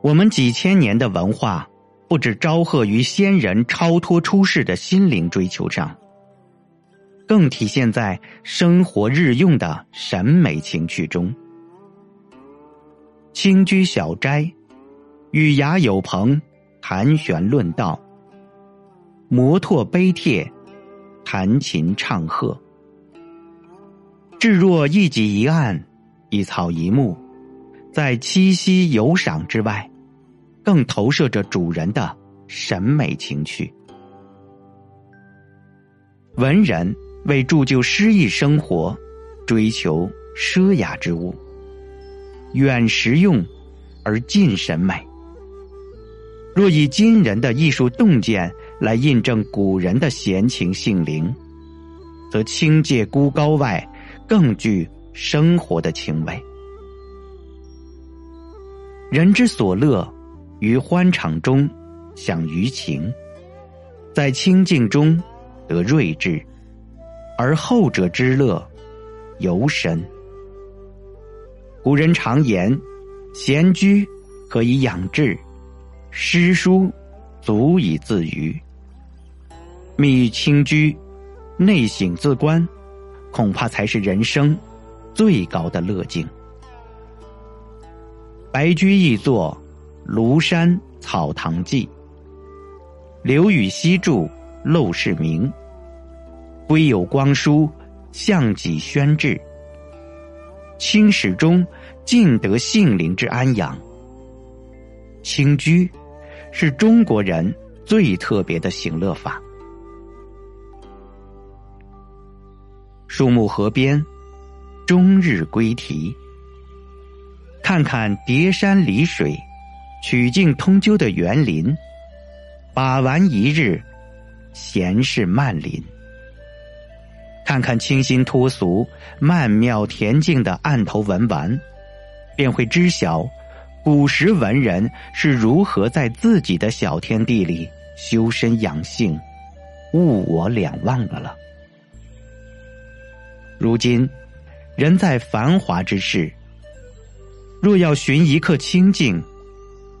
我们几千年的文化，不止昭贺于先人超脱出世的心灵追求上，更体现在生活日用的审美情趣中。清居小斋，与雅有朋，谈玄论道；摩拓碑帖，弹琴唱和。至若一己一案，一草一木。在七夕游赏之外，更投射着主人的审美情趣。文人为铸就诗意生活，追求奢雅之物，远实用而近审美。若以今人的艺术洞见来印证古人的闲情性灵，则清界孤高外，更具生活的情味。人之所乐，于欢场中享余情，在清静中得睿智，而后者之乐尤深。古人常言：“闲居可以养志，诗书足以自娱。”密清居，内省自观，恐怕才是人生最高的乐境。白居易作《庐山草堂记》，刘禹锡著《陋室铭》，归有光书，向己宣志。清史中尽得性灵之安养。清居是中国人最特别的行乐法。树木河边，终日归啼。看看叠山离水、曲径通幽的园林，把玩一日，闲适漫林。看看清新脱俗、曼妙恬静的案头文玩，便会知晓古时文人是如何在自己的小天地里修身养性、物我两忘的了。如今，人在繁华之世。若要寻一刻清静，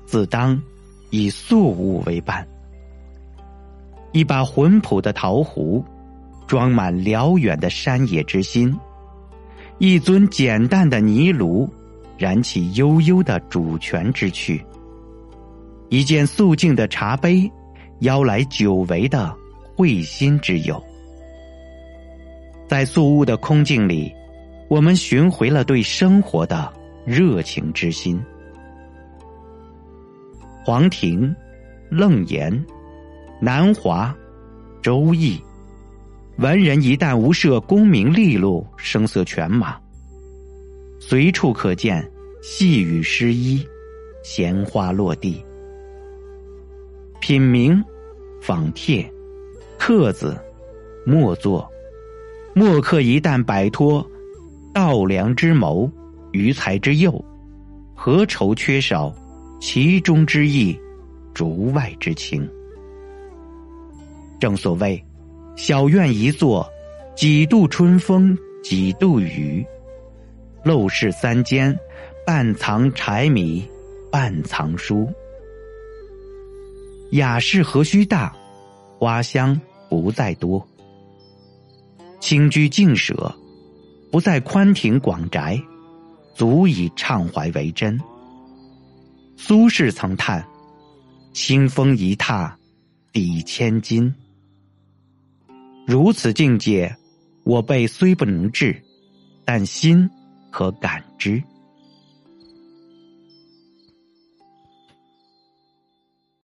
自当以素物为伴。一把浑朴的陶壶，装满辽远的山野之心；一尊简淡的泥炉，燃起悠悠的主权之趣；一件素净的茶杯，邀来久违的会心之友。在素物的空境里，我们寻回了对生活的。热情之心，黄庭、楞严、南华、周易，文人一旦无涉功名利禄、声色犬马，随处可见细雨湿衣、闲花落地。品茗、仿帖、刻字、墨作，墨客一旦摆脱稻粱之谋。余才之幼，何愁缺少其中之意，竹外之情？正所谓，小院一座，几度春风几度雨；陋室三间，半藏柴米，半藏书。雅室何须大，花香不在多。清居静舍，不在宽庭广宅。足以畅怀为真。苏轼曾叹：“清风一踏，抵千金。”如此境界，我辈虽不能至，但心可感知。